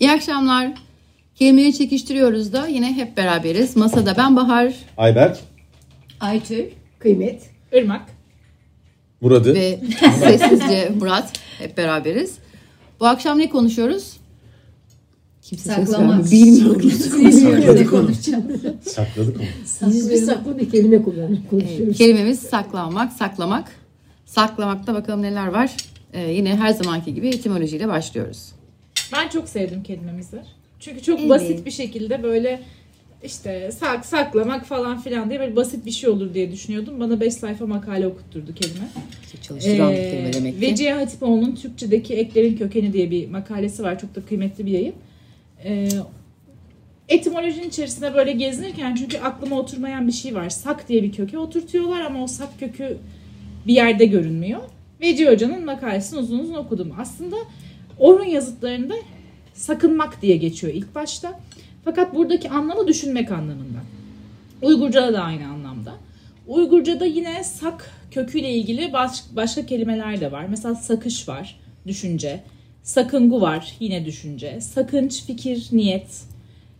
İyi akşamlar. Kelimeyi çekiştiriyoruz da yine hep beraberiz. Masada ben Bahar Ayberk, Aytül. Kıymet. Irmak. Murat'ı. ve sessizce Murat hep beraberiz. Bu akşam ne konuşuyoruz? Kimse Saklamak. Bilmiyoruz. Bilmiyorum ne konuşacağım. Sakladık onu. Biz bir saklı bir kelime kullanıp Evet, kelimemiz saklanmak, saklamak. Saklamakta bakalım neler var. Ee, yine her zamanki gibi etimolojiyle başlıyoruz. Ben çok sevdim kelimemizi. Çünkü çok Evet. basit bir şekilde böyle işte sak saklamak falan filan diye böyle basit bir şey olur diye düşünüyordum. Bana 5 sayfa makale okutturdu kelime. Çalıştıran bir Ee, kelime demek ki. Vecihe Hatipoğlu'nun Türkçedeki eklerin kökeni diye bir makalesi var. Çok da kıymetli bir yayın. Ee, etimolojinin içerisinde böyle gezinirken çünkü aklıma oturmayan bir şey var. Sak diye bir köke oturtuyorlar ama o sak kökü bir yerde görünmüyor. Vecihi Hoca'nın makalesini uzun uzun okudum. Aslında Orhun yazıtlarında sakınmak diye geçiyor ilk başta. Fakat buradaki anlamı düşünmek anlamında. Uygurca'da da aynı anlamda. Uygurca'da yine sak köküyle ilgili baş- başka kelimeler de var. Mesela sakış var, düşünce. Sakıngu var, yine düşünce. Sakınç, fikir, niyet.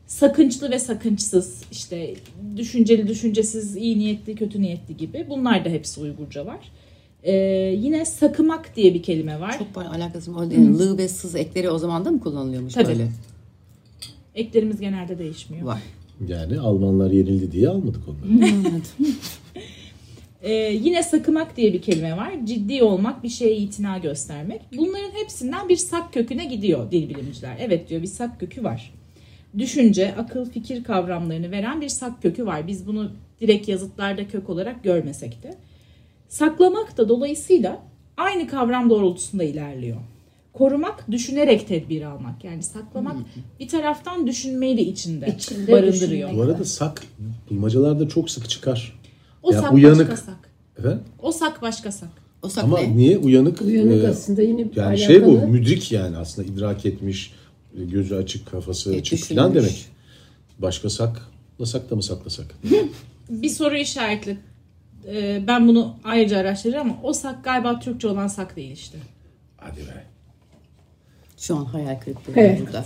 Sakınçlı ve sakınçsız, işte düşünceli, düşüncesiz, iyi niyetli, kötü niyetli gibi. Bunlar da hepsi Uygurca var. Ee, yine sakımak diye bir kelime var. Çok var alakası var. Yani lı ve sız ekleri o zaman da mı kullanılıyormuş Tabii. böyle? Eklerimiz genelde değişmiyor. Var. Yani Almanlar yenildi diye almadık onları. Ee, yine sakımak diye bir kelime var. Ciddi olmak, bir şeye itina göstermek. Bunların hepsinden bir sak köküne gidiyor dil bilimciler. Evet diyor bir sak kökü var. Düşünce, akıl, fikir kavramlarını veren bir sak kökü var. Biz bunu direkt yazıtlarda kök olarak görmesek de. Saklamak da dolayısıyla aynı kavram doğrultusunda ilerliyor. Korumak, düşünerek tedbir almak. Yani saklamak bir taraftan düşünmeyi de içinde, İçinde barındırıyor. düşünmek. Bu arada sak bulmacalarda çok sık çıkar. O Ya sak uyanık. başka sak. Efendim? O sak başka sak. O sak Ama ne? niye uyanık? Uyanık e, aslında yine yani alakalı. şey bu müdrik yani aslında idrak etmiş, e, gözü açık, kafası Evet, açık düşünmüş. falan demek. Başka saklasak da mı saklasak? bir soru işaretli. Ee, ben bunu ayrıca araştıracağım ama o sak galiba Türkçe olan sak değil işte. Hadi be. Şu an hayal kırıklığı Evet. burada.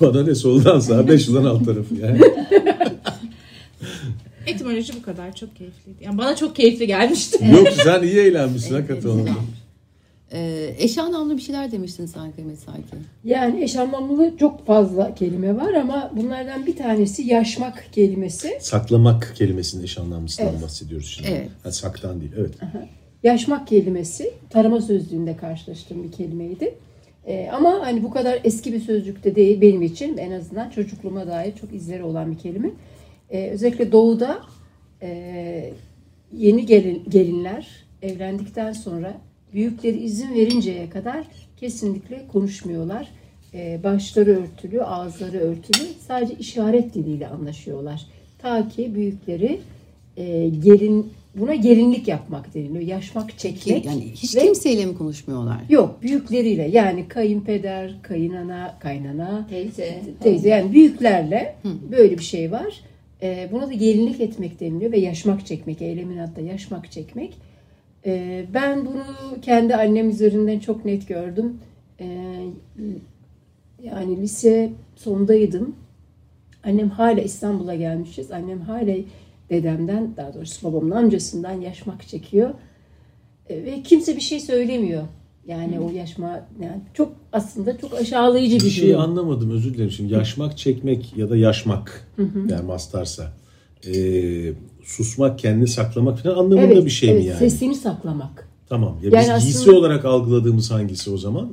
Bana ne soldan sağa beş yıldan alt tarafı yani. Etimoloji bu kadar çok keyifliydi. Yani bana çok keyifli gelmişti. Yok sen iyi eğlenmişsin hakikaten onu. Ee, eş anlamlı bir şeyler demiştin sanki sanki. Yani eş anlamlı çok fazla kelime var ama bunlardan bir tanesi yaşmak kelimesi. Saklamak kelimesinin eş anlamlısından Evet. bahsediyoruz şimdi. Evet. Ha, saktan değil. Evet. Yaşmak kelimesi tarama sözlüğünde karşılaştığım bir kelimeydi. Ee, ama hani bu kadar eski bir sözcükte değil benim için en azından çocukluğuma dair çok izleri olan bir kelime. Ee, özellikle doğuda e, yeni gelin, gelinler evlendikten sonra büyükleri izin verinceye kadar kesinlikle konuşmuyorlar. Ee, başları örtülü, ağızları örtülü sadece işaret diliyle anlaşıyorlar. Ta ki büyükleri e, gelin buna gelinlik yapmak deniliyor. Yaşmak, çekmek. Yani hiç ve- kimseyle mi konuşmuyorlar? Yok büyükleriyle yani kayınpeder, kayınana, kaynana, Teyze. teyze yani büyüklerle böyle bir şey var. Ee, buna da gelinlik etmek deniliyor ve yaşmak çekmek, eylemin adı da yaşmak çekmek. Ee, ben bunu kendi annem üzerinden çok net gördüm. Ee, yani lise sondaydım. Annem hala İstanbul'a gelmişiz. Annem hala dedemden, daha doğrusu babamın amcasından yaşmak çekiyor. Ee, ve kimse bir şey söylemiyor. Yani o yaşma yani çok aslında çok aşağılayıcı bir, Bir şey anlamadım özür dilerim. Şimdi yaşmak, çekmek ya da yaşmak yani mastarsa. Ee, susmak, kendini saklamak falan anlamında bir şey evet, mi yani? Sesini saklamak. Tamam. Ya Yani biz giysi aslında- olarak algıladığımız hangisi o zaman?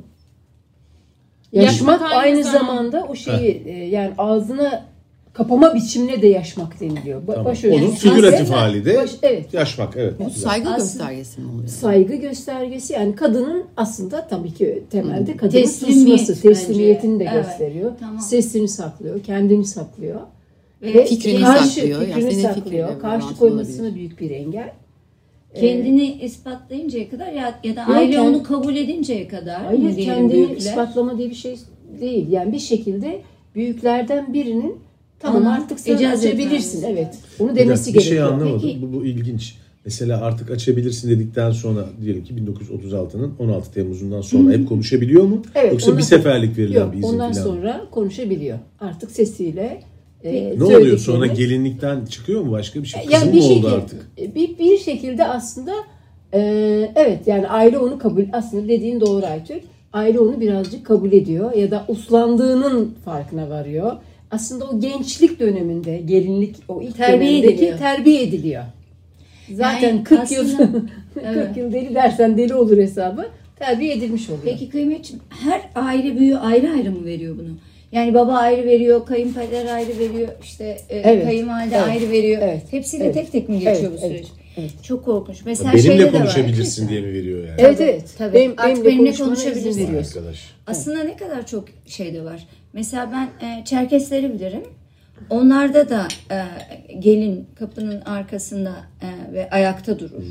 Yaşmak, aynı aynı zamanda- o şeyi e, yani ağzına kapama biçimine de yaşmak deniliyor. Ba- Tamam. Baş Onun figüratif hali de baş- evet. yaşmak. Evet. Bu saygı Aslında- göstergesi mi oluyor? Saygı göstergesi yani kadının aslında tabii ki temelde kadının Teslimiyet susması, bence. teslimiyetini de Evet, gösteriyor. tamam. Sesini saklıyor, kendini saklıyor. Ve Fikrini karşı, saklıyor. Yani fikrini senin saklıyor. Karşı koymasına olabilir. büyük bir engel. kendini ispatlayıncaya kadar ya, ya da aile kend- onu kabul edinceye kadar Hayır kendini büyükler? ispatlama diye bir şey değil. Yani bir şekilde büyüklerden birinin tamam Ona artık sen icazet açabilirsin. Evet. Bir demesi dakika, bir şey gerekiyor. anlamadım. Peki. Bu, bu ilginç. mesela artık açabilirsin dedikten sonra diyelim ki 1936'nın 16 Temmuz'undan sonra hep konuşabiliyor mu? Evet, Yoksa ondan bir seferlik verilen Yok, bir izin ondan falan. sonra konuşabiliyor. Artık sesiyle e, Ne oluyor sonra gelinlikten çıkıyor mu başka bir şey? Kızım Yani bir mı oldu şekilde, artık? Bir, bir şekilde aslında e, evet yani aile onu kabul aslında dediğin doğru Aytürk. Aile onu birazcık kabul ediyor ya da uslandığının farkına varıyor. Aslında o gençlik döneminde gelinlik o ilk Terbiye dönemdeki ediliyor. terbiye ediliyor. Zaten Yani 40 yıl aslında- 40 Evet. yıl deli dersen deli olur hesabı. Terbiye edilmiş oluyor. Peki kıymetçim her aile büyüğü ayrı ayrı mı veriyor bunu? Yani baba ayrı veriyor, kayınpeder ayrı veriyor, işte e, Evet, kayınvalide evet, ayrı veriyor. evet, Hepsiyle evet, tek tek mi geçiyor evet, bu süreç? evet, evet. Çok korkunç. Mesela Benimle şeyde de var. konuşabilirsin diye mi veriyor yani? Evet evet. tabii. Benim, Artık benimle benimle konuşabilirsin. veriyorsun. Arkadaş. Aslında ne kadar çok şey de var. Mesela ben e, Çerkesleri bilirim. Onlarda da e, gelin kapının arkasında e, ve ayakta durur.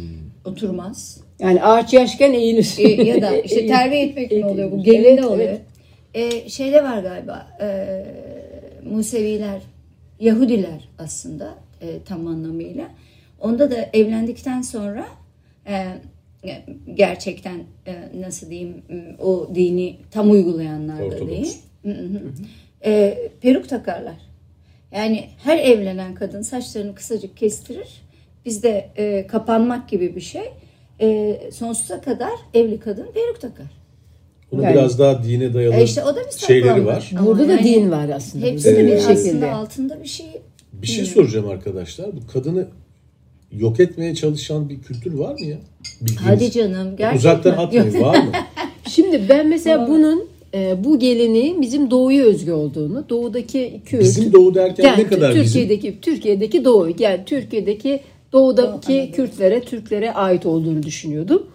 Oturmaz. Yani ağaç yaşken eğilir. E, ya da işte terbiye etmek mi oluyor bu? Gelinde Evet, oluyor. evet. E, şeyde var galiba e, Museviler, Yahudiler aslında e, tam anlamıyla. Onda da evlendikten sonra e, gerçekten e, nasıl diyeyim o dini tam uygulayanlar da değil. Hı hı hı. E, peruk takarlar. Yani her evlenen kadın saçlarını kısacık kestirir. Bizde e, kapanmak gibi bir şey. E, sonsuza kadar evli kadın peruk takar. Onun Yani- biraz daha dine dayalı E işte o da bir şeyleri var. Burada da yani din var aslında. Hepsi de bir aslında şekilde. altında bir şey. Bir şey soracağım arkadaşlar. Bu kadını yok etmeye çalışan bir kültür var mı ya? Bildiğiniz. Hadi canım gerçekten. Uzaktan atmayın. Var mı? Şimdi ben mesela bunun e, bu geleneğin bizim doğuya özgü olduğunu, doğudaki Kürt, Bizim doğu derken yani ne kadar bizim? Türkiye'deki Türkiye'deki doğu, yani Türkiye'deki doğudaki Doğu. Kürtlere, Türklere ait olduğunu düşünüyordum.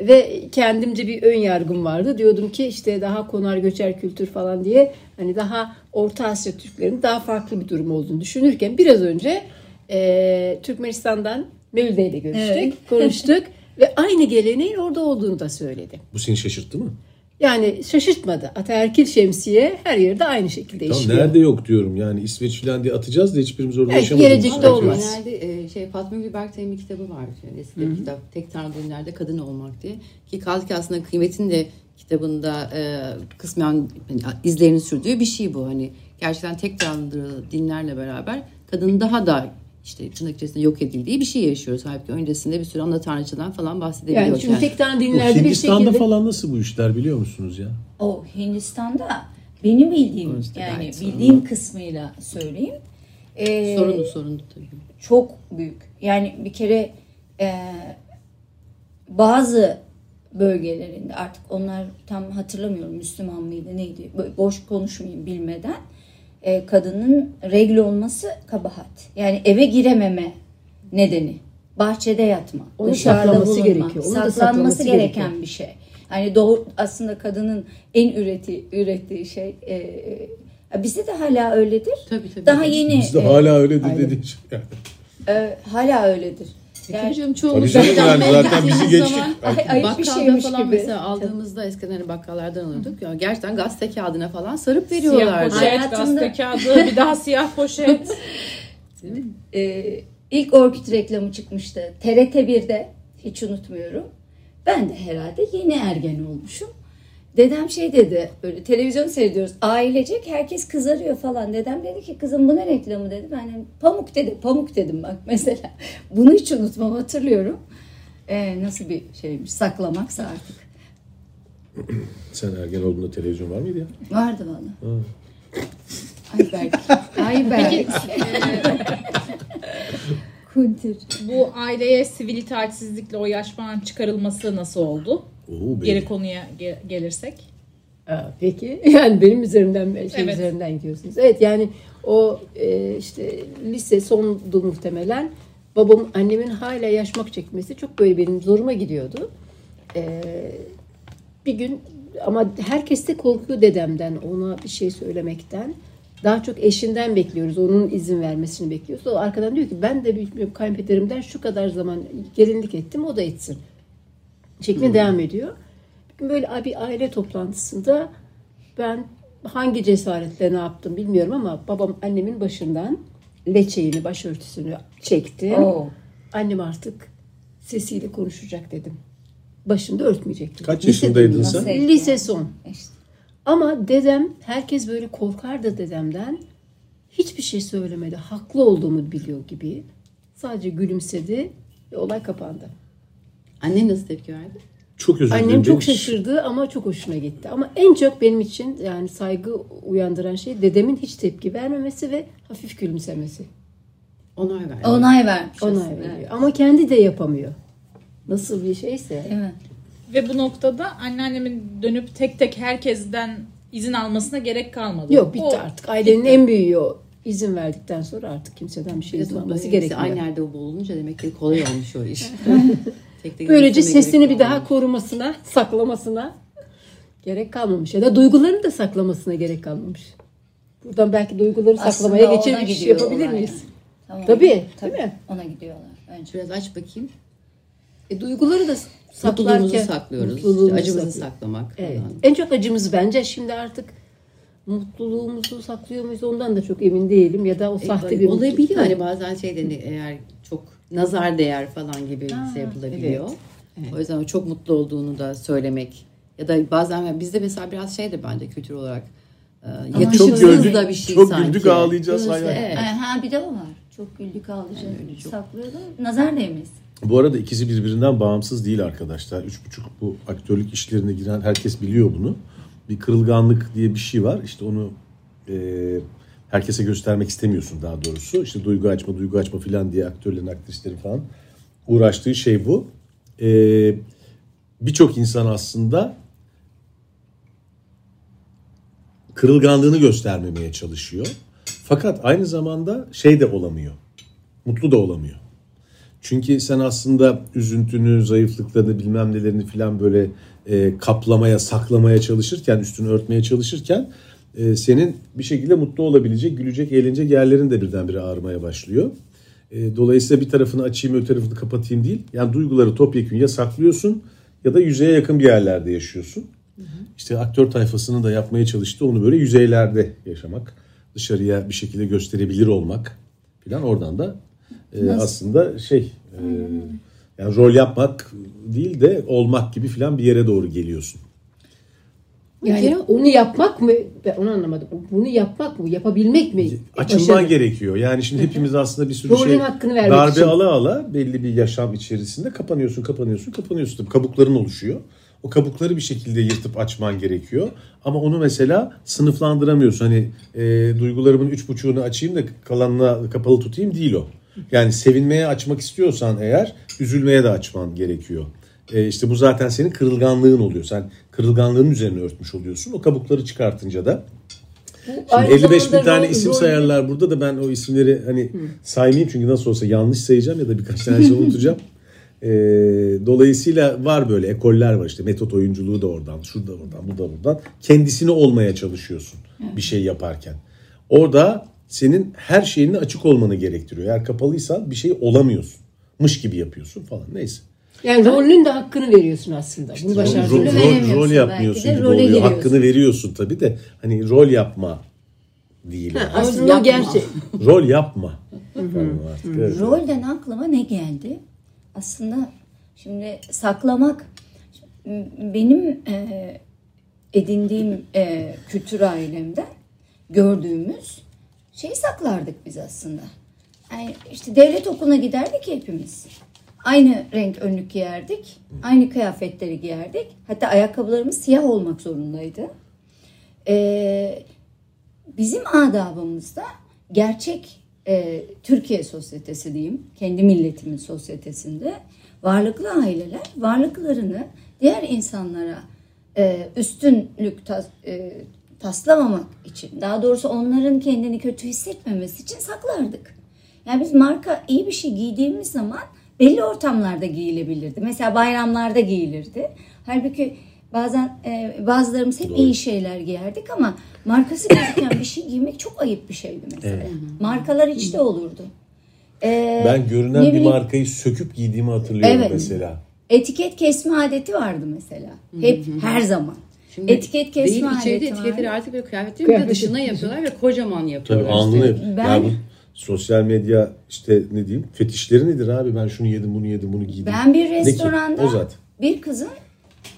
Ve kendimce bir ön yargım vardı. Diyordum ki işte daha konar göçer kültür falan diye hani daha Orta Asya Türklerinin daha farklı bir durum olduğunu düşünürken biraz önce e, Türkmenistan'dan Mevlüde ile görüştük, Evet. konuştuk ve aynı geleneğin orada olduğunu da söyledi. Bu seni şaşırttı mı? Yani şaşırtmadı. Ataerkil şemsiye her yerde aynı şekilde Tamam, işliyor. nerede yok diyorum. Yani İsveç falan diye atacağız da hiçbirimiz orada Evet, yaşamadığımız gelecekte olmaz. Genelde e, şey Fatma Gül Berktay'ın bir kitabı var. Yani eski bir kitap. Tek Tanrı dinlerde kadın olmak diye. Ki kaldı ki aslında kıymetin de kitabında e, kısmen hani, izlerini sürdüğü bir şey bu. Hani gerçekten tek tanrı dinlerle beraber kadının daha da işte tırnak içerisinde yok edildiği bir şey yaşıyoruz. Halbuki öncesinde bir sürü ana tanrıçadan falan bahsedebiliyoruz. Yani çünkü tek tane dinlerde bir Hindistan'da şekilde falan nasıl bu işler biliyor musunuz ya? O Hindistan'da benim bildiğim da yani bildiğim kısmıyla söyleyeyim. E, sorunlu sorunlu tabii. çok büyük. Yani bir kere e, bazı bölgelerinde artık onlar tam hatırlamıyorum Müslüman mıydı neydi Böyle boş konuşmayayım bilmeden e, kadının regl olması kabahat. Yani eve girememe nedeni. Bahçede yatma. Onu dışarıda bulunma, gerekiyor. Onu da saklanması gereken gerekiyor. bir şey. Yani doğru aslında kadının en üreti, ürettiği şey e, e, bizde de hala öyledir. Tabii tabii. Daha yeni Bizde e, hala öyledir aynen. dediğin şey. Yani. e, hala öyledir. Yani, Yani- canım çoğumuz Tabii canım yani bakkalda zaten bizi geçtik. Ay, bir Bakkalda şeymiş falan gibi. mesela aldığımızda eskiden hani bakkallardan alıyorduk. Ya gerçekten gazete kağıdına falan sarıp Siyah veriyorlardı. poşet, Hayatımda- gazete kağıdı, bir daha siyah poşet. Ee, ilk Orkut reklamı çıkmıştı. TRT 1'de hiç unutmuyorum. Ben de herhalde yeni ergen olmuşum. Dedem şey dedi, böyle televizyon seyrediyoruz. Ailecek herkes kızarıyor falan. Dedem dedi ki kızım bu ne reklamı dedi. Ben de pamuk dedi, pamuk dedim bak mesela. Bunu hiç unutmam hatırlıyorum. Ee, nasıl bir şeymiş, saklamaksa artık. Sen ergen olduğunda televizyon var mıydı ya? Vardı valla. Ay belki. Ay be. Kuntir. Bu aileye sivil itaatsizlikle o yaş çıkarılması nasıl oldu? Oo, Geri konuya ge- gelirsek. Aa, peki yani benim üzerimden şey Evet. üzerinden gidiyorsunuz. Evet yani o e, işte lise sondu muhtemelen. Babam annemin hala yaşmak çekmesi çok böyle benim zoruma gidiyordu. E, bir gün ama herkes de korkuyor dedemden ona bir şey söylemekten. Daha çok eşinden bekliyoruz. Onun izin vermesini bekliyoruz. O arkadan diyor ki ben de bir kayınpederimden şu kadar zaman gelinlik ettim o da etsin. Şeklinde devam ediyor. Bir gün böyle bir aile toplantısında ben hangi cesaretle ne yaptım bilmiyorum ama babam annemin başından leçeğini, başörtüsünü çekti. Oo. Annem artık sesiyle konuşacak dedim. Başında örtmeyecek dedim. Kaç Lise yaşındaydın nasıl? sen? Lise son. İşte. Ama dedem herkes böyle korkardı dedemden. Hiçbir şey söylemedi. Haklı olduğumu biliyor gibi. Sadece gülümsedi ve olay kapandı. Annen nasıl tepki verdi? Çok özür dilerim. Annem çok şaşırdı ama çok hoşuna gitti. Ama en çok benim için yani saygı uyandıran şey dedemin hiç tepki vermemesi ve hafif gülümsemesi. Onay verdi. Onay vermiş. Onay veriyor. evet. Ama kendi de yapamıyor. Nasıl bir şeyse. Mi? Ve bu noktada anneannemin dönüp tek tek herkesten izin almasına gerek kalmadı. Yok bitti O- artık. Ailenin en büyüğü o. İzin verdikten sonra artık kimseden bir şey izin alması gerekmiyor. Aynı yerde bulununca demek ki kolay olmuş o iş. Tek tek Böylece sesini bir daha korumasına, saklamasına gerek kalmamış. Ya da duygularını da saklamasına gerek kalmamış. Buradan belki duyguları Aslında saklamaya geçen bir şey yapabilir olay miyiz? yani. Tamam. Tabii, Tabii. değil mi? Ona gidiyorlar. Önce. Biraz aç bakayım. E, duyguları da Mutluluğumuzu saklarken saklıyoruz. mutluluğumuzu İşte acımızı saklıyoruz. saklamak Evet. falan. En çok acımızı bence şimdi artık mutluluğumuzu saklıyor muyuz ondan da çok emin değilim ya da o sahte bir Olabiliyor mutluluk. hani bazen şey de eğer nazar değer falan gibi şey yapılabiliyor. O yüzden o çok mutlu olduğunu da söylemek ya da bazen bizde mesela biraz şey de bence kültür olarak e, Çok yakışıksız da bir şey çok sanki. güldük ağlayacağız. hay hay. Evet. Ha bir de o var. Çok güldük ağlayacak. öyle çok. Saklıyorlar. Nazar değmesin. Bu arada ikisi birbirinden bağımsız değil arkadaşlar. Üç buçuk bu aktörlük işlerine giren herkes biliyor bunu. Bir kırılganlık diye bir şey var. İşte onu e, herkese göstermek istemiyorsun daha doğrusu. İşte duygu açma, duygu açma filan diye aktörlerin, aktrislerin falan uğraştığı şey bu. E, Birçok insan aslında kırılganlığını göstermemeye çalışıyor. Fakat aynı zamanda şey de olamıyor. Mutlu da olamıyor. Çünkü sen aslında üzüntünü, zayıflıklarını, bilmem nelerini filan böyle e, kaplamaya, saklamaya çalışırken, üstünü örtmeye çalışırken e, senin bir şekilde mutlu olabilecek, gülecek, eğlenecek yerlerin de birdenbire ağrımaya başlıyor. E, dolayısıyla bir tarafını açayım, öte tarafını kapatayım değil. Yani duyguları topyekun ya saklıyorsun ya da yüzeye yakın bir yerlerde yaşıyorsun. İşte aktör tayfasının da yapmaya çalıştığı onu böyle yüzeylerde yaşamak. Dışarıya bir şekilde gösterebilir olmak filan oradan da e, aslında şey e, yani rol yapmak değil de olmak gibi filan bir yere doğru geliyorsun. Yani onu yapmak mı? Ben onu anlamadım. Bunu yapmak mı? Yapabilmek mi? Açılman Başarı. gerekiyor. Yani şimdi hepimiz aslında bir sürü Rolün şey hakkını vermek darbe için. ala ala belli bir yaşam içerisinde kapanıyorsun, kapanıyorsun, kapanıyorsun. Tabii kabukların oluşuyor. O kabukları bir şekilde yırtıp açman gerekiyor. Ama onu mesela sınıflandıramıyorsun. Hani e, duygularımın üç buçuğunu açayım da kalanına kapalı tutayım değil o. Yani sevinmeye açmak istiyorsan eğer üzülmeye de açman gerekiyor. E, işte bu zaten senin kırılganlığın oluyor. Sen kırılganlığın üzerine örtmüş oluyorsun. O kabukları çıkartınca da Şimdi Aynı 55 bin tane rol- isim rol- sayarlar burada da ben o isimleri hani saymayayım çünkü nasıl olsa yanlış sayacağım ya da birkaç tanesini unutacağım. Ee, dolayısıyla var böyle ekoller var işte metot oyunculuğu da oradan, şu da oradan, bu da buradan. Kendisini olmaya çalışıyorsun bir şey yaparken. Orada senin her şeyinin açık olmanı gerektiriyor. Eğer kapalıysan bir şey olamıyorsun. Mış gibi yapıyorsun falan neyse. Yani rolünün de hakkını veriyorsun aslında. Bunu Rol, başardığını rol, veremiyorsun rol belki yapmıyorsun de, gibi role oluyor. Hakkını veriyorsun tabii de hani rol yapma değil. yani. Aslında Yapma. gerçek. Rol yapma. Artık, evet. Rolden aklıma ne geldi? Aslında şimdi saklamak benim e, edindiğim e, kültür ailemden gördüğümüz şeyi saklardık biz aslında. Yani işte devlet okuluna giderdik hepimiz. Aynı renk önlük giyerdik. Aynı kıyafetleri giyerdik. Hatta ayakkabılarımız siyah olmak zorundaydı. Ee, bizim adabımızda gerçek e, Türkiye sosyetesi diyeyim, kendi milletimin sosyetesinde varlıklı aileler varlıklarını diğer insanlara e, üstünlük tas, e, taslamamak için, daha doğrusu onların kendini kötü hissetmemesi için saklardık. Yani biz marka iyi bir şey giydiğimiz zaman belli ortamlarda giyilebilirdi. Mesela bayramlarda giyilirdi. Halbuki bazen e, bazılarımız hep iyi şeyler giyerdik ama markası gözüken bir şey giymek çok ayıp bir şeydi mesela. Markalar içte olurdu. Ee, Ben görünen ne bir bileyim, markayı söküp giydiğimi hatırlıyorum Evet. mesela. Etiket kesme adeti vardı mesela. Hep her zaman. Şimdi etiket kesme değil, içeride adeti etiketleri vardı. artık böyle kıyafetlerin bir de dışına yapıyorlar ve kocaman Tabii yapıyorlar. alnını işte. ben- Ya bu sosyal medya işte ne diyeyim fetişleri nedir abi ben şunu yedim bunu yedim bunu giydim. Ben bir Ne restoranda O zaten. bir kızın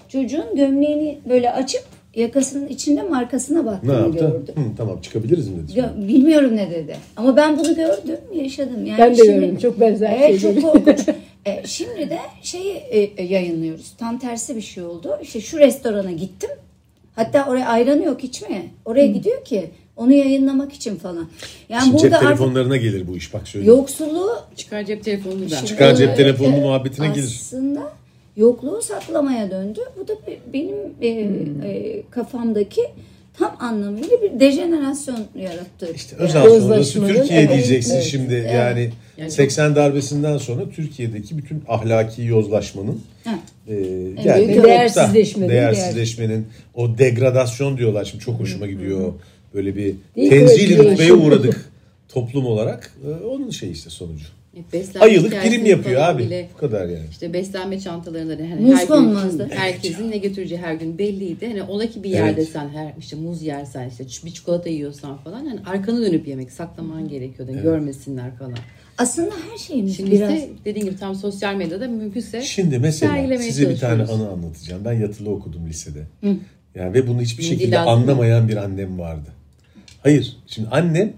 çocuğun gömleğini böyle açıp yakasının içinde markasına Ne baktığını yaptı? gördüm. Hı, tamam çıkabiliriz mi dedi. Ya, bilmiyorum ne dedi. Ama ben bunu gördüm, yaşadım. Yani Ben de şimdi- gördüm. Çok benzer Evet şeyleri. çok korkunç. E, şimdi de şeyi e, yayınlıyoruz. Tam tersi bir şey oldu. İşte şu restorana gittim. Hatta oraya ayranı yok içmeye. Oraya gidiyor ki onu yayınlamak için falan. Yani Şimdi cep burada artık telefonlarına gelir bu iş bak söyleyeyim. yoksulluğu Çıkar cep telefonunu da. Çıkar cep e, telefonunu e, muhabbetine gelir. Aslında yokluğu saklamaya döndü. Bu da be- benim e, Hmm. e, kafamdaki tam anlamıyla bir dejenerasyon yarattı. İşte Yani- Özal sonrası Yozlaşmanın, Türkiye evet, diyeceksin evet, şimdi evet. yani, Yani 80 darbesinden sonra Türkiye'deki bütün ahlaki yozlaşmanın Ha. e, nokta. değersizleşmenin, değersizleşmenin o degradasyon diyorlar şimdi çok hoşuma gidiyor böyle bir tenzil evet, rütbeye uğradık toplum olarak E, onun şey işte sonucu Evet, beslenme ayılık prim yapıyor abi bile- bu kadar yani İşte beslenme çantalarında da hani Muz her gün herkesin ne götüreceği her gün belliydi. Hani ola ki bir Evet. yerde sen her işte muz yersen işte bir çikolata yiyorsan falan hani arkanı dönüp yemek saklaman gerekiyordu. Görmesinler falan. Aslında her şeyimiz Şimdi biraz ise dediğin gibi tam sosyal medyada mümkünse Şimdi mesela size bir tane anı anlatacağım. Ben yatılı okudum lisede. Yani ve bunu hiçbir şekilde lazım. anlamayan bir annem vardı. Hayır. Şimdi annem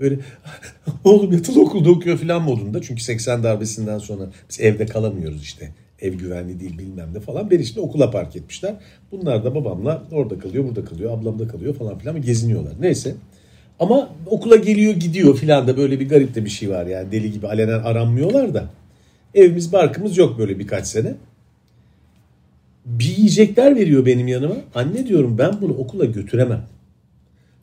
böyle oğlum yatılı okulda okuyor falan modunda. Çünkü 80 darbesinden sonra biz evde kalamıyoruz işte. Ev güvenli değil bilmem ne falan. Beni şimdi okula park etmişler. Bunlar da babamla orada kalıyor, burada kalıyor, ablam da kalıyor falan filan. Geziniyorlar. Neyse. Ama okula geliyor gidiyor filan da böyle bir garip de bir şey var yani. Deli gibi alenen aranmıyorlar da. Evimiz barkımız yok böyle birkaç sene. Bir yiyecekler veriyor benim yanıma. Anne diyorum ben bunu okula götüremem.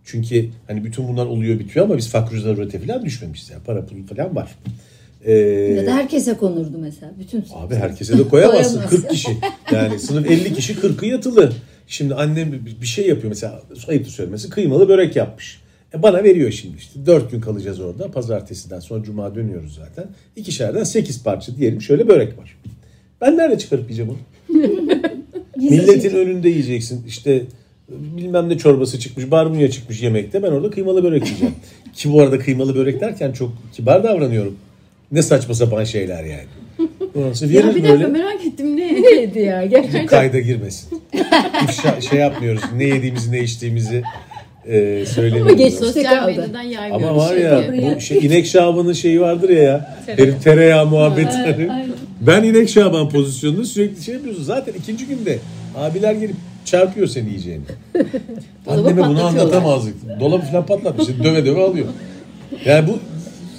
Çünkü hani bütün bunlar oluyor bitiyor ama biz fakir zarurete falan düşmemişiz. Yani para pul falan var. Ee, ya da herkese konurdu mesela. Bütün Abi herkese de koyamazsın. Koyamaz. 40 kişi. Yani sınıf 50 kişi 40'ı yatılı. Şimdi annem bir- şey yapıyor mesela ayıp söylemesi kıymalı börek yapmış. E bana veriyor şimdi işte. 4 gün kalacağız orada. Pazartesiden sonra cuma dönüyoruz zaten. İkişerden 8 parça diyelim şöyle börek var. Ben nerede çıkarıp yiyeceğim onu? Milletin önünde yiyeceksin. İşte bilmem ne çorbası çıkmış, barbunya çıkmış yemekte. Ben orada kıymalı börek yiyeceğim. Ki bu arada kıymalı börek derken çok kibar davranıyorum. Ne saçma sapan şeyler yani. Sonra Ya bir dakika böyle merak ettim ne? Neydi ya gerçekten. kayda girmesin. İfşa, şey yapmıyoruz. Ne yediğimizi ne içtiğimizi e, söylemiyoruz. geç- Sosyal medyadan yaymıyoruz. Ama var ya Çünkü. bu şey, inek şabanın şeyi vardır ya ya. Herif tereyağı muhabbetleri. ben inek şaban pozisyonunda sürekli şey yapıyorsun. Zaten ikinci günde abiler gelip çarpıyor seni yiyeceğini. Anneme bunu anlatamazdık. Dolabı falan patlatmış. Döve döve alıyor. Yani bu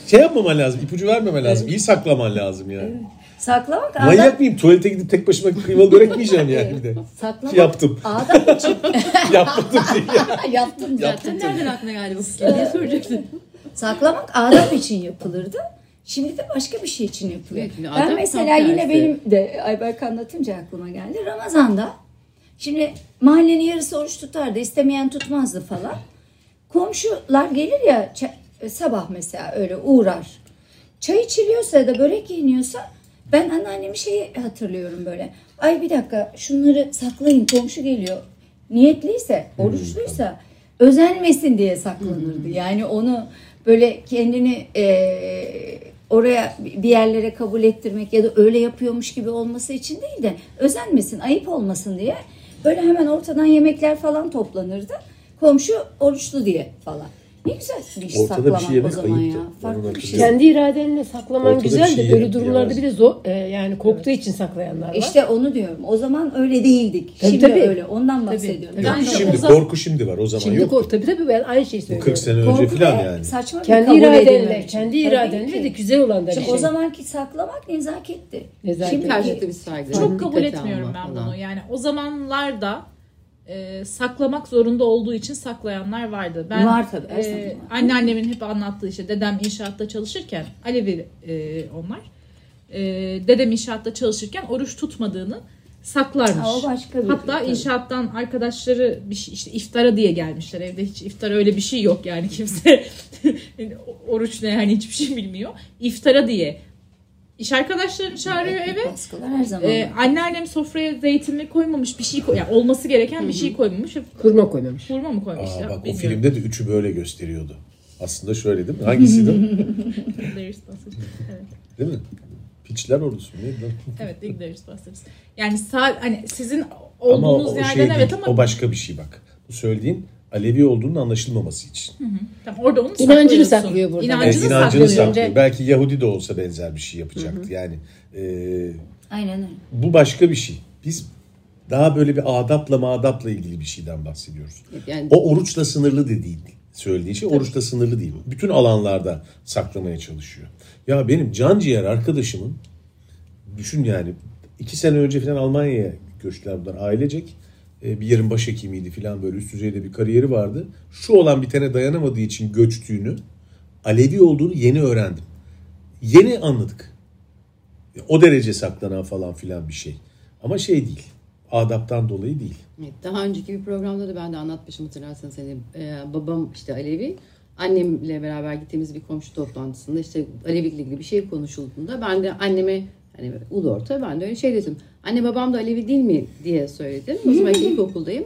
şey yapmaman lazım. ipucu vermemen lazım. İyi saklaman lazım yani. saklamak adam Manyak mıyım? Tuvalete gidip tek başıma kıymalı börek yiyeceğim yani bir de. saklamak Yaptım. adam için Yaptım ya. yaptım zaten. Zaten nereden aklına geldi bu fikir diye soracaksın. Saklamak adam için yapılırdı. Şimdi de başka bir şey için yapılıyor. Evet, ben adam mesela yine tersi. benim de Ayberk anlatınca aklıma geldi. Ramazan'da şimdi mahallenin yarısı oruç tutardı. istemeyen tutmazdı falan. Komşular gelir ya sabah mesela öyle uğrar. Çay içiliyorsa ya da börek yeniyorsa ben anneannemi şeyi hatırlıyorum böyle. Ay bir dakika şunları saklayın komşu geliyor. Niyetliyse, oruçluysa özenmesin diye saklanırdı. Yani onu böyle kendini eee, oraya bir yerlere kabul ettirmek ya da öyle yapıyormuş gibi olması için değil de özenmesin, ayıp olmasın diye böyle hemen ortadan yemekler falan toplanırdı. Komşu oruçlu diye falan. Ne güzel bir iş Ortada bir saklamak şey yemek o zaman ayıptı. ya. Farklı bir şey. Kendi iradenle saklaman Ortada bir güzel şey de böyle durumlarda yemez. bir de zor e, yani korktuğu için saklayanlar var. İşte onu diyorum. O zaman öyle değildik. Tabii, Şimdi tabii. öyle. Ondan bahsediyorum. Tabii. Yani Şimdi o zaman korku şimdi var o zaman Şimdi yok. kork tabii tabii ben aynı şeyi Bu söylüyorum. 40 sene önce korku falan ve yani. Saçma bir Kendi kabul iradenle, edilmek. kendi Tabii iradenle ki. de güzel olan da bir Şimdi şey. O zamanki saklamak nezaketti. Nezaket. Şimdi Karşılıklı bir saygı. Çok kabul etmiyorum alma ben falan. bunu. Yani o zamanlarda e, saklamak zorunda olduğu için saklayanlar vardı. Ben Var tabii, e, var. anneannemin hep anlattığı işte dedem inşaatta çalışırken Alevi e, onlar. E, dedem inşaatta çalışırken oruç tutmadığını saklarmış. Ha, o başka bir Hatta tabii. inşaattan arkadaşları bir şey, işte iftara diye gelmişler. Evde hiç iftar öyle bir şey yok yani kimse oruç ne yani hiçbir şey bilmiyor. İftara diye iş arkadaşlarını çağırıyor eve. Baskılar her zaman. Ee, anneannem sofraya zeytinli koymamış bir şey koy, yani olması gereken bir şey koymamış. Hep Kurma koymamış. Hurma mı koymuş Aa, ya? bak o bilmiyorum. filmde de üçü böyle gösteriyordu. Aslında şöyle değil mi? Hangisiydi? Darius Bastards. Evet. değil mi? Piçler ordusu mu? Neydi lan? Evet, Darius Bastards. Yani sağ, hani sizin Ama o, olduğunuz o yerden şey evet değil. ama O başka bir şey bak. Bu söylediğin Alevi olduğunun anlaşılmaması için. Tamam, orada onu İnancını saklıyor burada. İnancını, Evet, inancını saklıyor. saklıyor. Belki Yahudi de olsa benzer bir şey yapacaktı. Yani e, Aynen öyle. bu başka bir şey. Biz daha böyle bir adapla madapla ilgili bir şeyden bahsediyoruz. Yani O oruçla sınırlı da değil. Söylediği şey oruçla sınırlı değil. Bütün alanlarda saklamaya çalışıyor. Ya benim can ciğer arkadaşımın düşün yani iki sene önce falan Almanya'ya göçtüler bunlar ailecek. Ee, Bir yerin başhekimiydi falan böyle üst düzeyde bir kariyeri vardı. Şu olan bitene dayanamadığı için göçtüğünü, Alevi olduğunu yeni öğrendim. Yeni anladık. O derece saklanan falan filan bir şey. Ama şey değil. Adaptan dolayı değil. Evet, daha önceki bir programda da ben de anlatmışım hatırlarsanız hani e, babam işte Alevi annemle beraber gittiğimiz bir komşu toplantısında işte Alevilikle ilgili bir şey konuşulduğunda ben de anneme hani ulu orta ben de öyle şey dedim. Anne babam da Alevi değil mi diye söyledim. O zaman işte ilkokuldayım.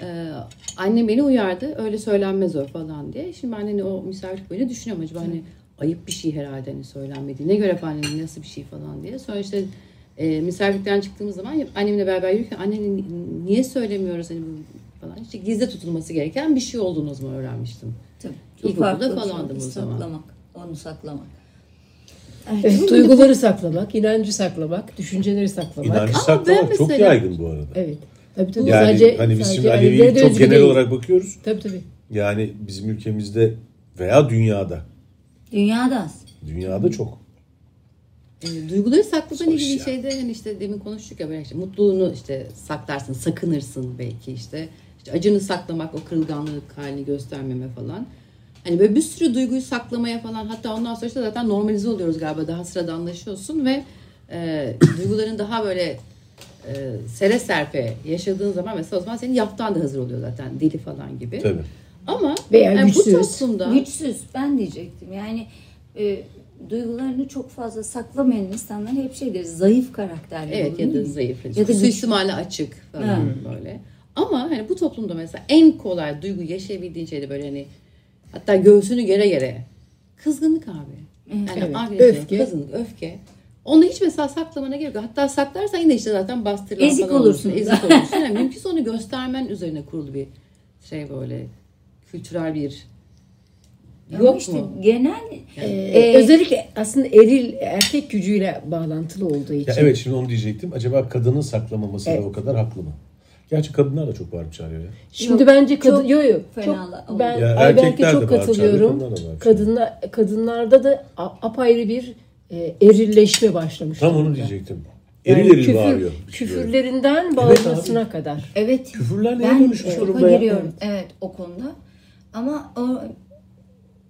Ee, annem beni uyardı. Öyle söylenmez o falan diye. Şimdi ben hani o misafirlik boyunca düşünüyorum acaba hani ayıp bir şey herhalde hani söylenmedi. Ne göre annemin nasıl bir şey falan diye. Sonra işte e, misafirlikten çıktığımız zaman annemle beraber yürürken anne niye söylemiyoruz hani falan. İşte gizli tutulması gereken bir şey olduğunu o zaman öğrenmiştim. Tabii. Çok İlkokulda şey. falandım o zaman. Saklamak. Onu saklamak. Evet, duyguları saklamak, inancı saklamak, düşünceleri saklamak. İnancı Ama saklamak ben çok mesela- yaygın bu arada. Evet. Tabii tabii. Yani sadece, hani biz şimdi de çok genel değil. olarak bakıyoruz. Tabii tabii. Yani bizim ülkemizde veya dünyada. Dünyada az. Dünyada çok. E, duyguları saklaman ilgili ya. şeyde hani işte demin konuştuk ya böyle işte mutluluğunu işte saklarsın, sakınırsın belki işte. İşte acını saklamak, o kırılganlık halini göstermeme falan. Hani böyle bir sürü duyguyu saklamaya falan hatta ondan sonra işte zaten normalize oluyoruz galiba daha sıradanlaşıyorsun ve e, duyguların daha böyle e, sere serpe yaşadığın zaman mesela o zaman senin yaptığın da hazır oluyor zaten dili falan gibi. Tabii. Ama Veya yani bu güçsüz. toplumda Güçsüz. Ben diyecektim. Yani e, duygularını çok fazla saklamayan insanlar hep şeydir. Zayıf karakterli Evet olur, ya da zayıf. Ya Ya da suistimale açık falan Ha. böyle. Ama hani bu toplumda mesela en kolay duygu yaşayabildiğin şey de böyle hani hatta göğsünü gere gere kızgınlık abi. Yani Evet. agresyon, Öfke. kızgınlık, öfke. Onu hiç mesela saklamana gerek yok. Hatta saklarsan yine işte zaten bastırılan Ezik falan olursun. Ezik olursun. Yani mümkünse onu göstermen üzerine kurulu bir şey böyle kültürel bir Ama yok işte mu? genel Ee, Ee, özellikle aslında eril erkek gücüyle bağlantılı olduğu için. Ya evet şimdi onu diyecektim. Acaba kadının saklamaması Evet. da o kadar haklı mı? Gerçi kadınlar da çok bağırıp çağırıyor ya. Şimdi Çok- bence kadın çok yo çok ben Ya erkekler de çok katılıyorum. kadınlar. Kadınlar kadınlarda da a- apayrı bir e, erilleşme başlamış. Tam onu diyecektim. Yani Eril eril küfür- bağırıyor. Küfürlerinden bağırmasına kadar. evet Küfürler neye ben dönüşmüş şoka durumda giriyorum. Evet o konuda. Ama o,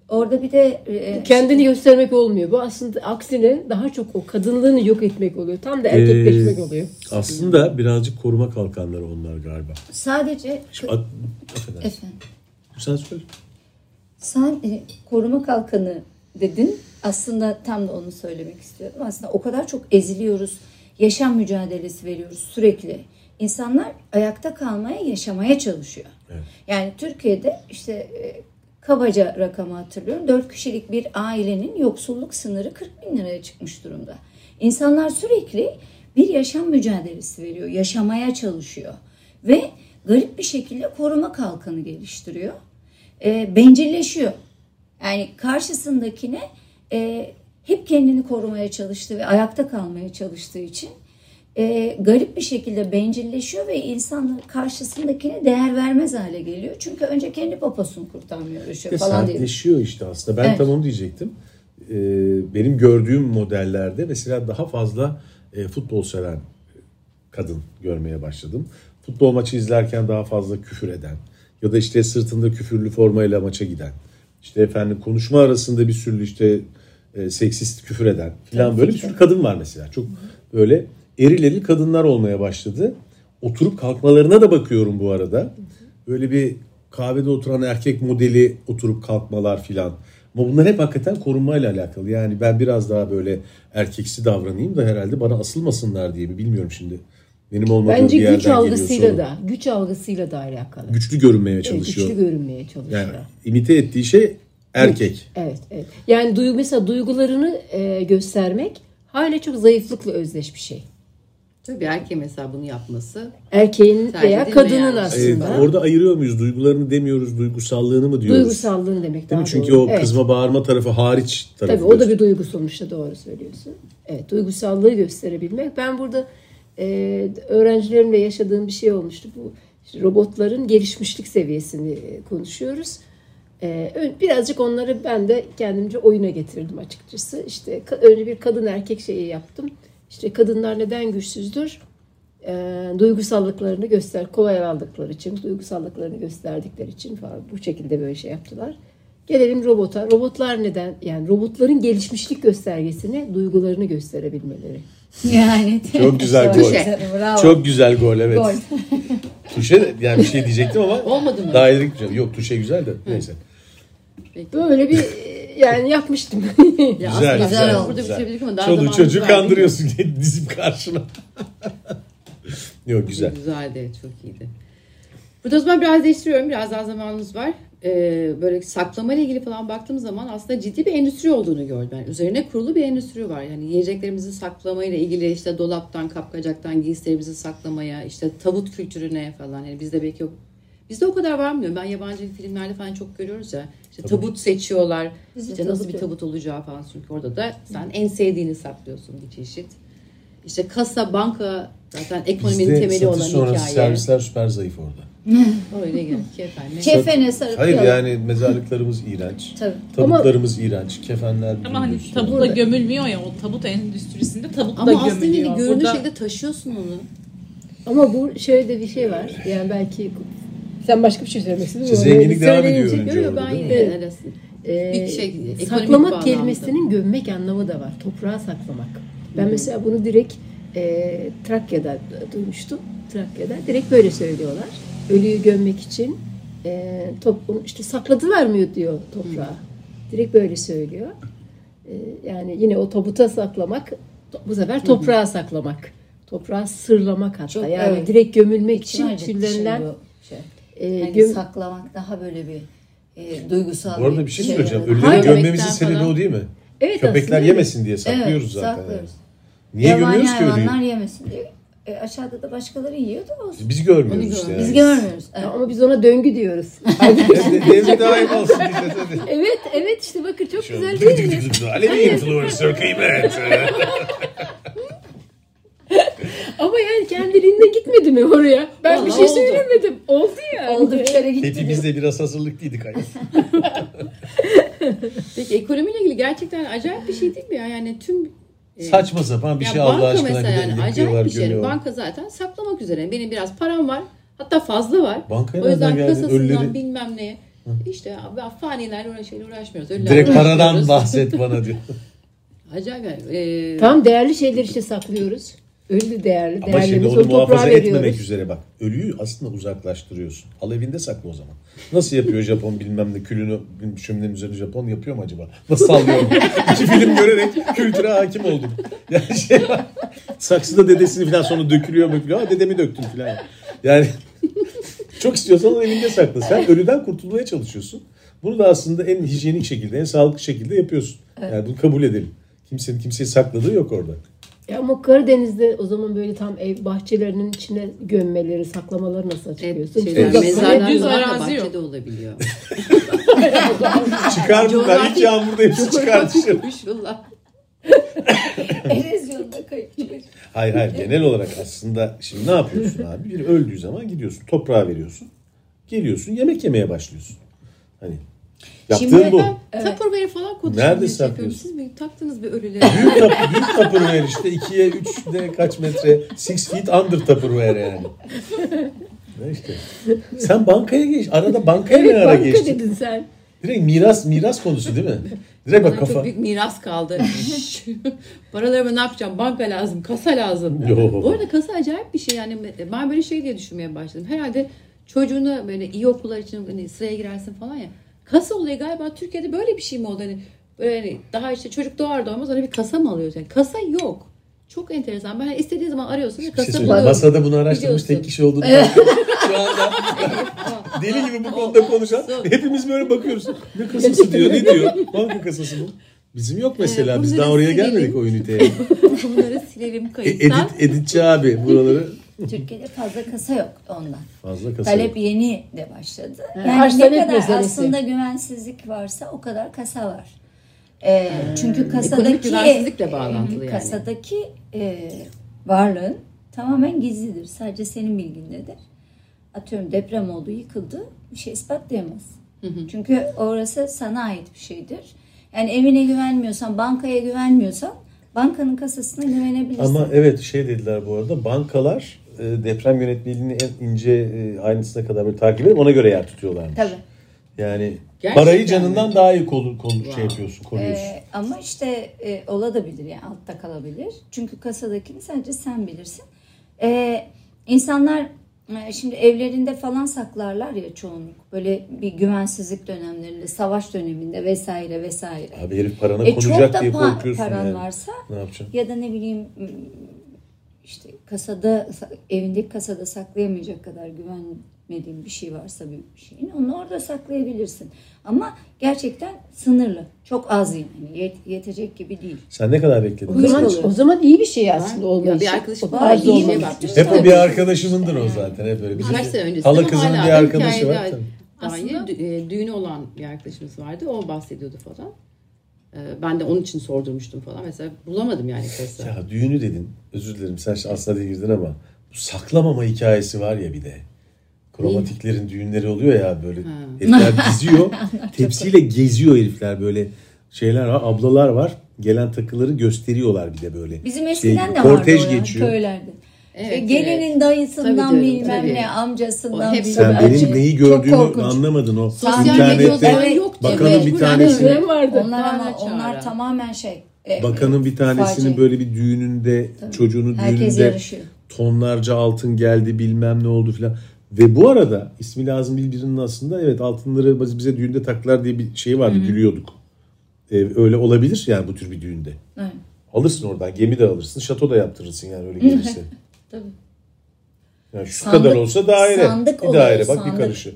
orada bir de e, Kendini göstermek olmuyor. Bu aslında aksine daha çok o kadınlığını yok etmek oluyor. Tam da erkekleşmek Ee, oluyor. Aslında birazcık koruma kalkanları onlar galiba. sadece Şu, affedersin. efendim Sen söyle. Sen e, koruma kalkanı dedin. Aslında tam da onu söylemek istiyorum. Aslında o kadar çok eziliyoruz. Yaşam mücadelesi veriyoruz sürekli. İnsanlar ayakta kalmaya, yaşamaya çalışıyor. Evet. Yani Türkiye'de işte e, kabaca rakamı hatırlıyorum. 4 kişilik bir ailenin yoksulluk sınırı 40 bin liraya çıkmış durumda. İnsanlar sürekli bir yaşam mücadelesi veriyor. Yaşamaya çalışıyor. Ve garip bir şekilde koruma kalkanı geliştiriyor e, bencilleşiyor. Yani karşısındakine e, hep kendini korumaya çalıştığı ve ayakta kalmaya çalıştığı için e, garip bir şekilde bencilleşiyor ve insanlar karşısındakine değer vermez hale geliyor. Çünkü önce kendi poposunu kurtarmaya uğraşıyor Ve falan diye. sertleşiyor işte aslında. Ben Evet. tam onu diyecektim. Ee, benim gördüğüm modellerde mesela daha fazla e, futbol seven kadın görmeye başladım. Futbol maçı izlerken daha fazla küfür eden ya da işte sırtında küfürlü formayla maça giden. İşte efendim konuşma arasında bir sürü işte e, seksist küfür eden falan böyle bir sürü kadın var mesela. Çok böyle eril eril kadınlar olmaya başladı. Oturup kalkmalarına da bakıyorum bu arada. Böyle bir kahvede oturan erkek modeli oturup kalkmalar filan. Ama bunlar hep hakikaten korunmayla alakalı. Yani ben biraz daha böyle erkeksi davranayım da herhalde bana asılmasınlar diye mi bilmiyorum şimdi. Benim olmadığım Bence bir yerden güç algısıyla da, güç algısıyla da alakalı. Güçlü görünmeye Evet, çalışıyor. güçlü görünmeye çalışıyor. Yani imite ettiği şey Erkek. Evet, evet. Yani duygu mesela duygularını e, göstermek hala çok zayıflıkla özdeş bir şey. Tabii erkeğin mesela bunu yapması. Erkeğin veya kadının Ee, şey. aslında orada ayırıyor muyuz? Duygularını demiyoruz, duygusallığını mı diyoruz? duygusallığını demek Değil daha mi? Çünkü doğru. o Evet. kızma bağırma tarafı hariç tarafı. Tabii o da bir duygu sonuçta doğru söylüyorsun. Evet duygusallığı gösterebilmek. Ben burada e, öğrencilerimle yaşadığım bir şey olmuştu. Bu işte robotların gelişmişlik seviyesini konuşuyoruz. E, ön- birazcık onları ben de kendimce oyuna getirdim açıkçası. İşte önce bir kadın erkek şeyi yaptım. İşte kadınlar neden güçsüzdür? E, duygusallıklarını göster, kolay aldıkları için, duygusallıklarını gösterdikleri için falan bu şekilde böyle şey yaptılar. Gelelim robota. Robotlar neden? Yani robotların gelişmişlik göstergesini duygularını gösterebilmeleri. Yani. Çok güzel gol. Tuşe. Bravo. Çok güzel gol evet. Gol. Tuşe de- yani bir şey diyecektim ama Olmadı mı? daha ileri. Yok tuşe güzel de neyse. Böyle bir yani yapmıştım. Ya Güzel, aslında güzel, Burada güzel. bitirebildik ama daha Çoluk var. kandırıyorsun dizim karşına. Yok güzel. Güzeldi, çok iyiydi. Burada o zaman biraz değiştiriyorum. Biraz daha zamanımız var. Ee, böyle saklama ile ilgili falan baktığım zaman aslında ciddi bir endüstri olduğunu gördüm. Yani üzerine kurulu bir endüstri var. Yani yiyeceklerimizi saklamayla ilgili işte dolaptan, kapkacaktan giysilerimizi saklamaya, işte tabut kültürüne falan. Yani bizde belki yok. Bizde o kadar var mı? Ben yabancı filmlerde falan çok görüyoruz ya. İşte tabut seçiyorlar. Bizde İşte nasıl bir tabut olacağı falan. Çünkü orada da sen en sevdiğini saklıyorsun bir çeşit. İşte kasa, banka zaten ekonominin Bizde temeli satış olan sonrası hikaye. servisler süper zayıf orada. Öyle gel ki efendim. Kefene sarıp Hayır yani mezarlıklarımız iğrenç. Tabii. Tabutlarımız iğrenç. Kefenler Ama hani tabutla gömülmüyor ya o tabut endüstrisinde tabut da Ama aslında gömülüyor. görünür Burada şekilde taşıyorsun onu. Ama bu şöyle de bir şey var. Yani belki sen başka bir şey söylemek istedin. Ama zenginlik devam ediyor önce Görüyor orada, ben yine mi? neresi? Ee, Bir şey, ekonomik saklamak kelimesinin gömmek anlamı da var. Toprağa saklamak. Ben mesela bunu direkt e, Trakya'da duymuştum. Trakya'da direkt böyle söylüyorlar. Ölüyü gömmek için e, toplum işte sakladılar mı diyor toprağa. Direkt böyle söylüyor. E, yani yine o tabuta saklamak bu sefer toprağa saklamak. Toprağa sırlamak hatta. Çok, yani evet. direkt gömülmek için bu şey. E, Yani göm- saklamak daha böyle bir e, duygusal Bu arada bir şey söyleyeceğim. yani. Ölüleri gömmemizin sebebi o değil mi? Evet Köpekler aslında yemesin diye saklıyoruz evet, zaten. saklıyoruz. yani. Niye Yabani gömüyoruz ki ölüyü? hayvanlar yemesin diye. E, aşağıda da başkaları yiyor da olsun. Biz görmüyoruz Onu işte. gör- Biz yani. görmüyoruz. Evet. Ama biz ona döngü diyoruz. De- Devri daim olsun evet, evet işte bakın çok Şu güzel değil mi? Alevi influencer kıymet. Ama yani kendiliğinden gitmedi mi oraya? Ben bir şey oldu. söylemedim. Oldu yani. Oldu bir kere gitti. Hepimiz de biraz hazırlıklıydık hayır. Peki ekonomiyle ilgili gerçekten acayip bir şey değil mi ya? Yani tüm e, Saçma sapan bir ya şey Allah banka aşkına mesela yani acayip bir şey. Banka zaten saklamak üzere. Benim biraz param var. Hatta fazla var. Bankaya o yüzden kasasından Ölüleri- bilmem neye. İşte abi fanilerle uğraşıyla uğraşmıyoruz. Ölülerle Direkt paradan bahset bana diyor. Acayip yani. E, Tam değerli şeyler işte saklıyoruz. Ölü değerli. Ama şimdi onu muhafaza etmemek veriyoruz. üzere bak. Ölüyü aslında uzaklaştırıyorsun. Al evinde sakla o zaman. Nasıl yapıyor Japon bilmem ne külünü şöminenin üzerine Japon yapıyor mu acaba? Nasıl sallıyorum? İki film görerek kültüre hakim oldum. Yani şey. Saksıda dedesini falan sonra dökülüyor dökülüyor. Ha dedemi döktüm falan. Yani çok istiyorsan onu evinde sakla. Sen ölüden kurtulmaya çalışıyorsun. Bunu da aslında en hijyenik şekilde, en sağlıklı şekilde yapıyorsun. Yani bunu kabul edelim. Kimsenin kimseyi sakladığı yok orada. Ya ama Karadeniz'de o zaman böyle tam ev bahçelerinin içine gömmeleri, saklamaları nasıl Evet, açıklıyorsun? şeyler, Evet. mezarlar Düz arazi yok. bahçede olabiliyor. Çıkar bunlar. Coğrafi- yağmurda hepsi çıkar dışarı. Erozyonda kayıp. Hayır hayır genel olarak aslında şimdi ne yapıyorsun abi? Bir öldüğü zaman gidiyorsun toprağa veriyorsun. Geliyorsun yemek yemeye başlıyorsun. Hani yaptığın Şimdi bu. Ben Tupperware falan konuşuyorum. Nerede saklıyorsun? Siz mi taktınız bir ölüleri? Büyük, tap, büyük Tupperware işte. 2'ye 3'de kaç metre? 6 feet under Tupperware yani. Ne işte. Sen bankaya geç. Arada bankaya Evet ne ara banka geçtin? dedin sen. Direkt miras miras konusu değil mi? Direkt bak çok kafa. büyük miras kaldı. Paralarımı ne yapacağım? Banka lazım, kasa lazım. Yo. Bu arada kasa acayip bir şey yani. Ben böyle şey diye düşünmeye başladım. Herhalde çocuğunu böyle iyi okullar için hani sıraya girersin falan ya. Kasa olayı galiba Türkiye'de böyle bir şey mi oldu? Hani böyle hani daha işte çocuk doğar doğmaz ona bir kasa mı alıyoruz? Yani kasa yok. Çok enteresan. Ben istediğin zaman arıyorsun şey kasa buluyorsun. Masada bunu araştırmış Biliyorsun. tek kişi olduğunu. Şu anda deli gibi bu konuda konuşan hepimiz böyle bakıyoruz. Ne kasası diyor ne diyor? Banka kasası bu. Bizim yok mesela. Ee, Biz daha oraya silelim. gelmedik o üniteye. Bunları silelim E, kayıttan. edit, editçi abi buraları Türkiye'de fazla kasa yok ondan. fazla kasa. Talep yeni de başladı. Yani arz ne kadar meselesi. aslında güvensizlik varsa o kadar kasa var. Ee, çünkü kasadaki güvensizlikle bağlantılı yani. kasadaki e, varlığın tamamen gizlidir. Sadece senin bilgindedir. Atıyorum deprem oldu, yıkıldı. Bir şey ispatlayamaz. Çünkü orası sana ait bir şeydir. Yani evine güvenmiyorsan, bankaya güvenmiyorsan bankanın kasasına güvenebilirsin. Ama evet şey dediler bu arada bankalar e, deprem yönetmeliğini en ince e, ayrıntısına kadar böyle takip edip ona göre yer tutuyorlarmış. Tabii. Yani Gerçekten parayı canından mi? daha iyi kol, kol şey Wow. yapıyorsun, koruyorsun. Ee, ama işte e, olabilir yani altta kalabilir. Çünkü kasadakini sadece sen bilirsin. Ee, insanlar e, şimdi evlerinde falan saklarlar ya çoğunluk. Böyle bir güvensizlik dönemlerinde, savaş döneminde vesaire vesaire. Abi herif parana E, konacak da diye pa- korkuyorsun paran yani. varsa Ne yapacaksın? ya da ne bileyim işte kasada evindeki kasada saklayamayacak kadar güvenmediğin bir şey varsa bir şeyin onu orada saklayabilirsin. Ama gerçekten sınırlı. Çok az yani. Yet- yetecek gibi değil. Sen ne kadar bekledin? O zaman, o zaman iyi bir şey aslında Ya olması. bir arkadaşım var, iyi bir bakmış. Hep o bir arkadaşımındır o zaten. Hep öyle. Bizim sene öncesinde hala kızının bir da arkadaşı var. Daha Aslında- e, düğünü olan bir arkadaşımız vardı. O bahsediyordu falan. E, Ben de onun için sordurmuştum falan. Mesela bulamadım yani kasa. Ya düğünü dedin. Özür dilerim sen aslında girdin ama bu saklamama hikayesi var ya bir de. Kromatiklerin düğünleri oluyor ya böyle. Herifler diziyor. tepsiyle geziyor herifler böyle. Şeyler var. Ablalar var. Gelen takıları gösteriyorlar bir de böyle. Bizim eskiden de vardı Şey, kortej o ya, geçiyor. köylerde. Evet, İşte gelinin evet. dayısından Tabii canım, bilmem tabii. ne amcasından O hep- bilmem Sen benim neyi gördüğümü anlamadın o. Sosyal İnternette- Evet. yoktu. Bakanın bir tanesi-. Onlar ama onlar tamamen şey. e, Bakanın bir tanesinin facia. böyle bir düğününde çocuğunun Herkes düğününde yarışıyor. tonlarca altın geldi bilmem ne oldu filan. Ve bu arada ismi lazım değil birinin aslında evet altınları biz- bize düğünde taklar diye bir şey vardı gülüyorduk. Ee, öyle olabilir yani bu tür bir düğünde. Evet. Alırsın oradan gemi de alırsın şato da yaptırırsın yani öyle gelirse. Tabii. Yani şu Sandık- kadar olsa daire. sandık bir oluyor, daire bak bir sandık. karışı.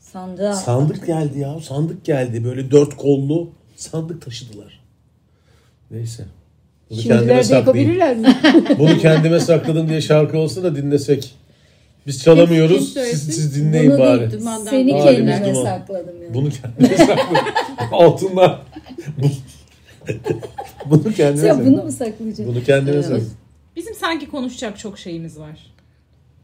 Sandığa. Sandık geldi ya sandık geldi böyle dört kollu sandık taşıdılar. Neyse. Bunu kendime saklayayım. mi? Bunu kendime sakladım diye şarkı olsa da dinlesek. Biz çalamıyoruz. Siz, siz dinleyin Bunu bari. Seni Aa, kendime duman. sakladım yani. Bunu kendime sakladım. Altınlar. Bu- bunu kendime sakladım. bunu mu saklayacaksın? Bunu kendime sakladım. Bizim sanki konuşacak çok şeyimiz var.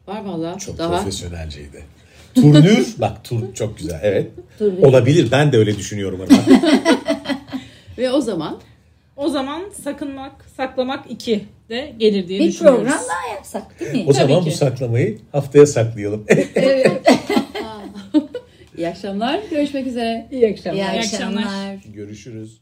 Var valla. Çok Daha profesyonelceydi. Turnür. Bak tur çok güzel. Evet. Dur bir- Olabilir. Ben de öyle düşünüyorum arada. ve o zaman O zaman sakınmak, saklamak 2 de gelir diye Bir düşünüyoruz. program daha yapsak değil mi? O zaman ki. bu saklamayı haftaya saklayalım. iyi akşamlar. Görüşmek üzere. İyi akşamlar. İyi akşamlar. akşamlar. Görüşürüz.